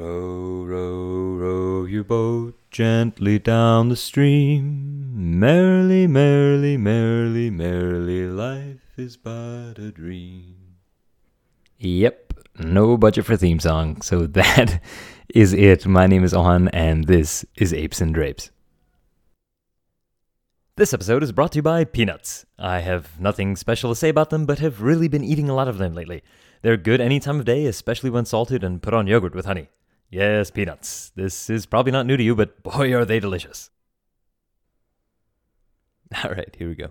Row, row, row your boat gently down the stream. Merrily, merrily, merrily, merrily, life is but a dream. Yep, no budget for theme song, so that is it. My name is Ohan, and this is Apes and Drapes. This episode is brought to you by peanuts. I have nothing special to say about them, but have really been eating a lot of them lately. They're good any time of day, especially when salted and put on yogurt with honey. Yes, peanuts. This is probably not new to you, but boy, are they delicious. All right, here we go.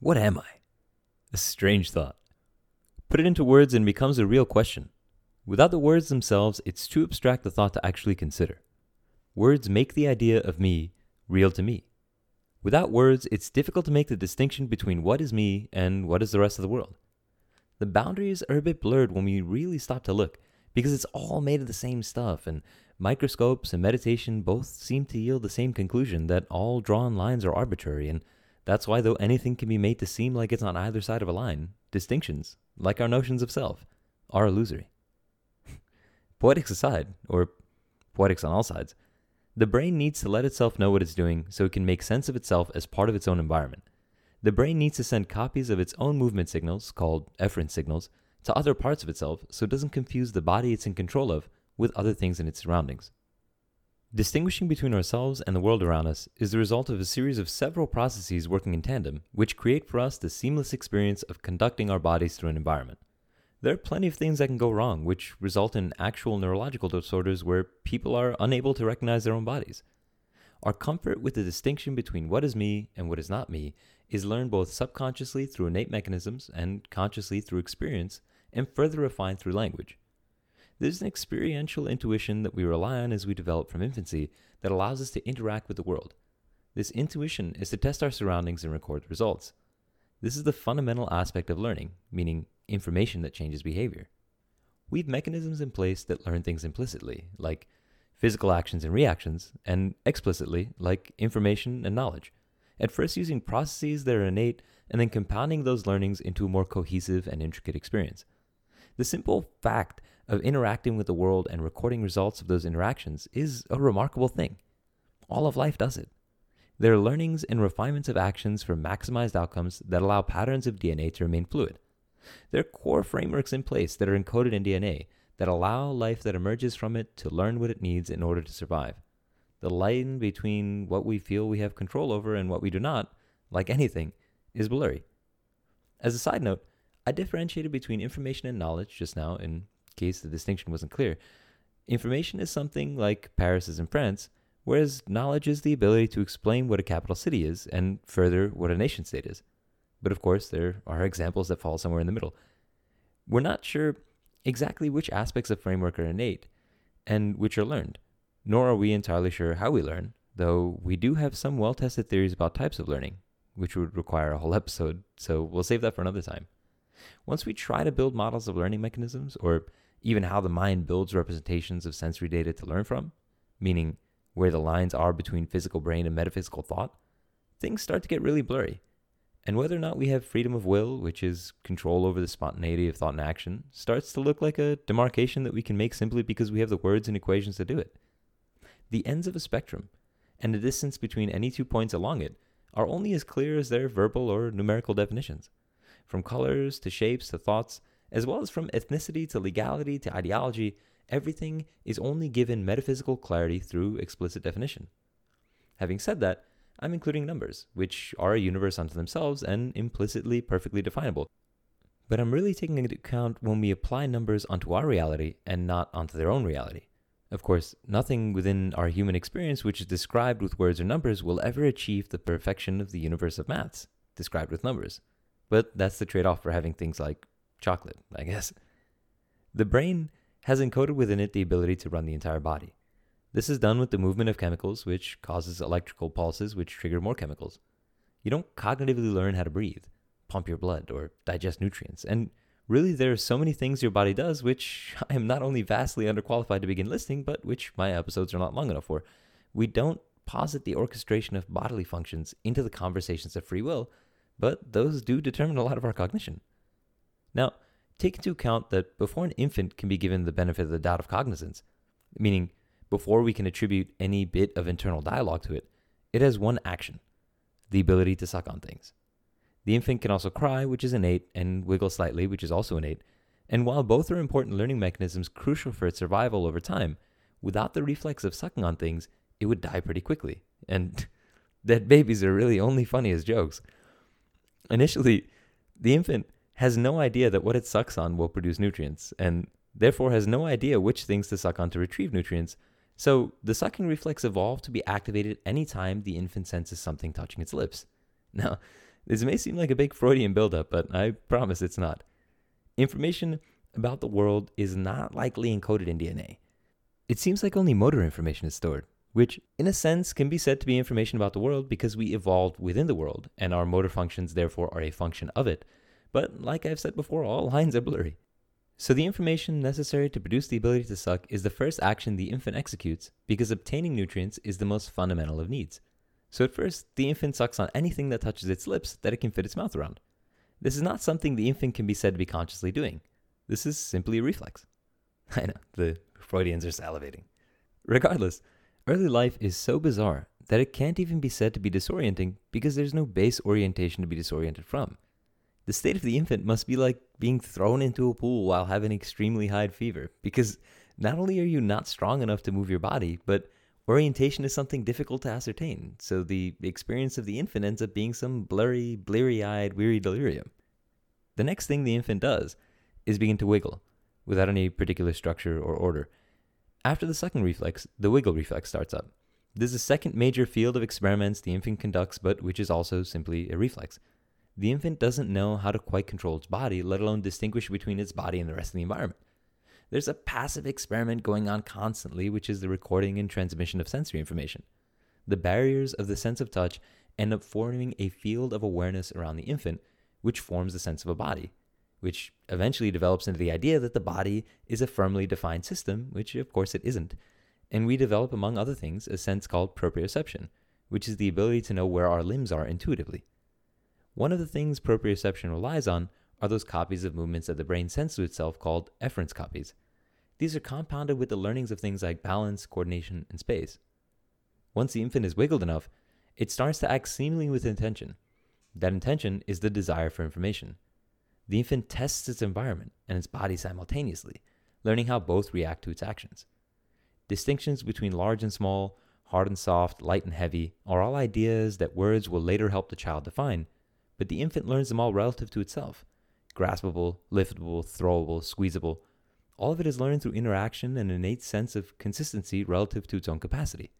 What am I? A strange thought. Put it into words and it becomes a real question. Without the words themselves, it's too abstract a thought to actually consider. Words make the idea of me real to me. Without words, it's difficult to make the distinction between what is me and what is the rest of the world. The boundaries are a bit blurred when we really stop to look, because it's all made of the same stuff, and microscopes and meditation both seem to yield the same conclusion that all drawn lines are arbitrary, and that's why, though anything can be made to seem like it's on either side of a line, distinctions, like our notions of self, are illusory. poetics aside, or poetics on all sides, the brain needs to let itself know what it's doing so it can make sense of itself as part of its own environment. The brain needs to send copies of its own movement signals, called efferent signals, to other parts of itself so it doesn't confuse the body it's in control of with other things in its surroundings. Distinguishing between ourselves and the world around us is the result of a series of several processes working in tandem, which create for us the seamless experience of conducting our bodies through an environment. There are plenty of things that can go wrong, which result in actual neurological disorders where people are unable to recognize their own bodies. Our comfort with the distinction between what is me and what is not me is learned both subconsciously through innate mechanisms and consciously through experience and further refined through language. There's an experiential intuition that we rely on as we develop from infancy that allows us to interact with the world. This intuition is to test our surroundings and record results. This is the fundamental aspect of learning, meaning information that changes behavior. We have mechanisms in place that learn things implicitly, like physical actions and reactions, and explicitly, like information and knowledge. At first, using processes that are innate and then compounding those learnings into a more cohesive and intricate experience. The simple fact of interacting with the world and recording results of those interactions is a remarkable thing. All of life does it. There are learnings and refinements of actions for maximized outcomes that allow patterns of DNA to remain fluid. There are core frameworks in place that are encoded in DNA that allow life that emerges from it to learn what it needs in order to survive. The line between what we feel we have control over and what we do not, like anything, is blurry. As a side note, I differentiated between information and knowledge just now in case the distinction wasn't clear. Information is something like Paris is in France, whereas knowledge is the ability to explain what a capital city is and further what a nation state is. But of course, there are examples that fall somewhere in the middle. We're not sure exactly which aspects of framework are innate and which are learned, nor are we entirely sure how we learn, though we do have some well tested theories about types of learning, which would require a whole episode, so we'll save that for another time. Once we try to build models of learning mechanisms, or even how the mind builds representations of sensory data to learn from, meaning where the lines are between physical brain and metaphysical thought, things start to get really blurry. And whether or not we have freedom of will, which is control over the spontaneity of thought and action, starts to look like a demarcation that we can make simply because we have the words and equations to do it. The ends of a spectrum, and the distance between any two points along it, are only as clear as their verbal or numerical definitions from colors to shapes to thoughts, as well as from ethnicity to legality to ideology, everything is only given metaphysical clarity through explicit definition. Having said that, I'm including numbers, which are a universe unto themselves and implicitly perfectly definable. But I'm really taking into account when we apply numbers onto our reality and not onto their own reality. Of course, nothing within our human experience which is described with words or numbers will ever achieve the perfection of the universe of maths, described with numbers. But that's the trade off for having things like chocolate, I guess. The brain has encoded within it the ability to run the entire body. This is done with the movement of chemicals, which causes electrical pulses, which trigger more chemicals. You don't cognitively learn how to breathe, pump your blood, or digest nutrients. And really, there are so many things your body does, which I am not only vastly underqualified to begin listing, but which my episodes are not long enough for. We don't posit the orchestration of bodily functions into the conversations of free will, but those do determine a lot of our cognition. Now, take into account that before an infant can be given the benefit of the doubt of cognizance, meaning before we can attribute any bit of internal dialogue to it, it has one action the ability to suck on things. The infant can also cry, which is innate, and wiggle slightly, which is also innate. And while both are important learning mechanisms crucial for its survival over time, without the reflex of sucking on things, it would die pretty quickly. And dead babies are really only funny as jokes. Initially, the infant has no idea that what it sucks on will produce nutrients, and therefore has no idea which things to suck on to retrieve nutrients. So the sucking reflex evolved to be activated anytime the infant senses something touching its lips. Now, this may seem like a big Freudian buildup, but I promise it's not. Information about the world is not likely encoded in DNA. It seems like only motor information is stored, which, in a sense, can be said to be information about the world because we evolved within the world, and our motor functions therefore are a function of it. But like I've said before, all lines are blurry. So the information necessary to produce the ability to suck is the first action the infant executes because obtaining nutrients is the most fundamental of needs. So at first, the infant sucks on anything that touches its lips that it can fit its mouth around. This is not something the infant can be said to be consciously doing. This is simply a reflex. I know, the Freudians are salivating. Regardless, early life is so bizarre that it can't even be said to be disorienting because there's no base orientation to be disoriented from. The state of the infant must be like being thrown into a pool while having extremely high fever because not only are you not strong enough to move your body, but orientation is something difficult to ascertain. So the experience of the infant ends up being some blurry, bleary eyed, weary delirium. The next thing the infant does is begin to wiggle without any particular structure or order. After the sucking reflex, the wiggle reflex starts up. This is the second major field of experiments the infant conducts, but which is also simply a reflex the infant doesn't know how to quite control its body, let alone distinguish between its body and the rest of the environment. There's a passive experiment going on constantly, which is the recording and transmission of sensory information. The barriers of the sense of touch end up forming a field of awareness around the infant, which forms the sense of a body, which eventually develops into the idea that the body is a firmly defined system, which of course it isn't. And we develop, among other things, a sense called proprioception, which is the ability to know where our limbs are intuitively. One of the things proprioception relies on are those copies of movements that the brain sends to itself called efference copies. These are compounded with the learnings of things like balance, coordination, and space. Once the infant is wiggled enough, it starts to act seemingly with intention. That intention is the desire for information. The infant tests its environment and its body simultaneously, learning how both react to its actions. Distinctions between large and small, hard and soft, light and heavy are all ideas that words will later help the child define, but the infant learns them all relative to itself graspable, liftable, throwable, squeezable. All of it is learned through interaction and an innate sense of consistency relative to its own capacity.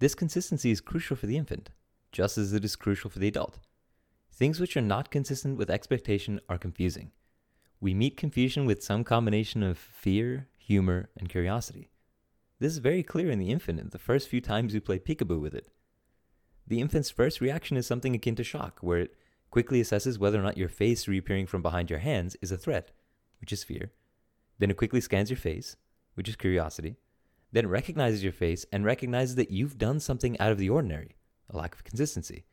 This consistency is crucial for the infant, just as it is crucial for the adult. Things which are not consistent with expectation are confusing. We meet confusion with some combination of fear, humor, and curiosity. This is very clear in the infant the first few times you play peekaboo with it. The infant's first reaction is something akin to shock, where it quickly assesses whether or not your face reappearing from behind your hands is a threat, which is fear. Then it quickly scans your face, which is curiosity. Then it recognizes your face and recognizes that you've done something out of the ordinary, a lack of consistency.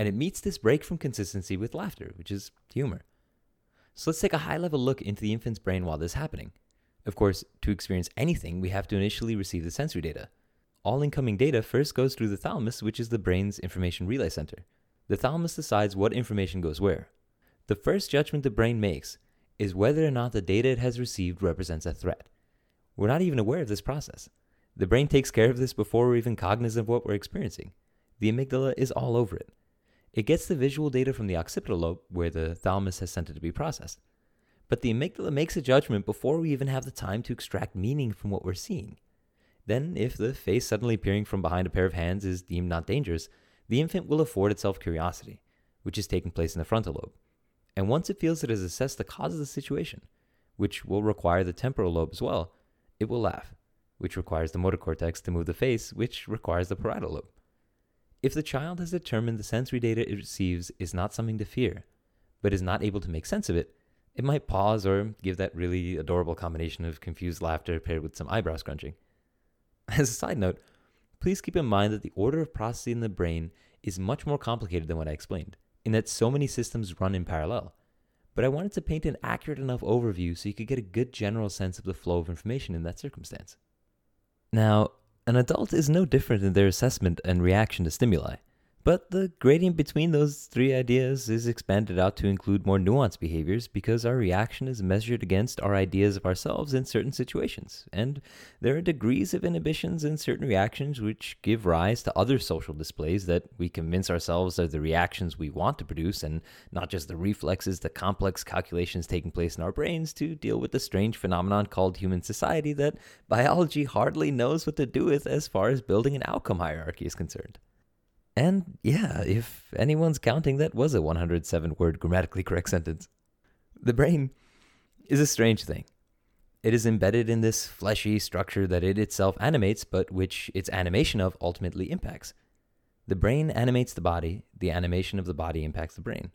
And it meets this break from consistency with laughter, which is humor. So let's take a high level look into the infant's brain while this is happening. Of course, to experience anything, we have to initially receive the sensory data all incoming data first goes through the thalamus, which is the brain's information relay center. The thalamus decides what information goes where. The first judgment the brain makes is whether or not the data it has received represents a threat. We're not even aware of this process. The brain takes care of this before we're even cognizant of what we're experiencing. The amygdala is all over it. It gets the visual data from the occipital lobe, where the thalamus has sent it to be processed. But the amygdala makes a judgment before we even have the time to extract meaning from what we're seeing. Then, if the face suddenly appearing from behind a pair of hands is deemed not dangerous, the infant will afford itself curiosity, which is taking place in the frontal lobe. And once it feels it has assessed the cause of the situation, which will require the temporal lobe as well, it will laugh, which requires the motor cortex to move the face, which requires the parietal lobe. If the child has determined the sensory data it receives is not something to fear, but is not able to make sense of it, it might pause or give that really adorable combination of confused laughter paired with some eyebrow scrunching. As a side note, please keep in mind that the order of processing in the brain is much more complicated than what I explained, in that so many systems run in parallel. but I wanted to paint an accurate enough overview so you could get a good general sense of the flow of information in that circumstance. Now, an adult is no different in their assessment and reaction to stimuli. But the gradient between those three ideas is expanded out to include more nuanced behaviors because our reaction is measured against our ideas of ourselves in certain situations. And there are degrees of inhibitions in certain reactions which give rise to other social displays that we convince ourselves are the reactions we want to produce and not just the reflexes, the complex calculations taking place in our brains to deal with the strange phenomenon called human society that biology hardly knows what to do with as far as building an outcome hierarchy is concerned. And yeah, if anyone's counting, that was a 107 word grammatically correct sentence. The brain is a strange thing. It is embedded in this fleshy structure that it itself animates, but which its animation of ultimately impacts. The brain animates the body, the animation of the body impacts the brain.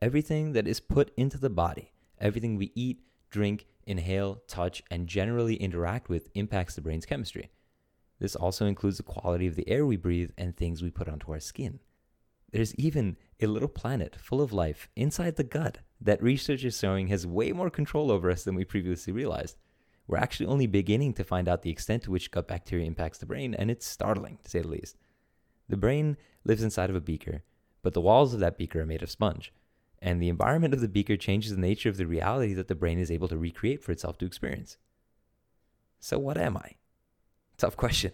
Everything that is put into the body, everything we eat, drink, inhale, touch, and generally interact with impacts the brain's chemistry. This also includes the quality of the air we breathe and things we put onto our skin. There's even a little planet full of life inside the gut that research is showing has way more control over us than we previously realized. We're actually only beginning to find out the extent to which gut bacteria impacts the brain, and it's startling, to say the least. The brain lives inside of a beaker, but the walls of that beaker are made of sponge, and the environment of the beaker changes the nature of the reality that the brain is able to recreate for itself to experience. So, what am I? Tough question.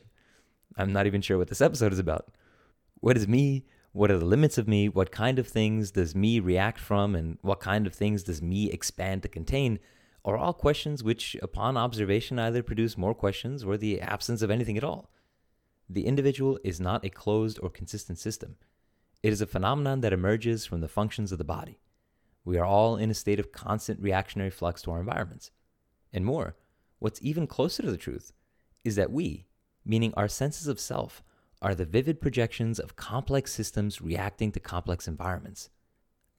I'm not even sure what this episode is about. What is me? What are the limits of me? What kind of things does me react from? And what kind of things does me expand to contain? Are all questions which, upon observation, either produce more questions or the absence of anything at all. The individual is not a closed or consistent system. It is a phenomenon that emerges from the functions of the body. We are all in a state of constant reactionary flux to our environments. And more, what's even closer to the truth is that we, meaning our senses of self, are the vivid projections of complex systems reacting to complex environments.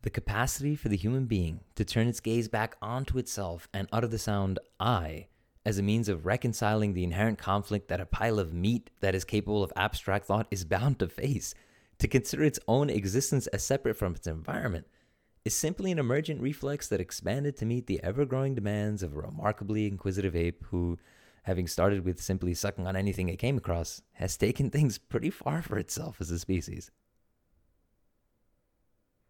The capacity for the human being to turn its gaze back onto itself and utter the sound I as a means of reconciling the inherent conflict that a pile of meat that is capable of abstract thought is bound to face, to consider its own existence as separate from its environment, is simply an emergent reflex that expanded to meet the ever growing demands of a remarkably inquisitive ape who, having started with simply sucking on anything it came across, has taken things pretty far for itself as a species.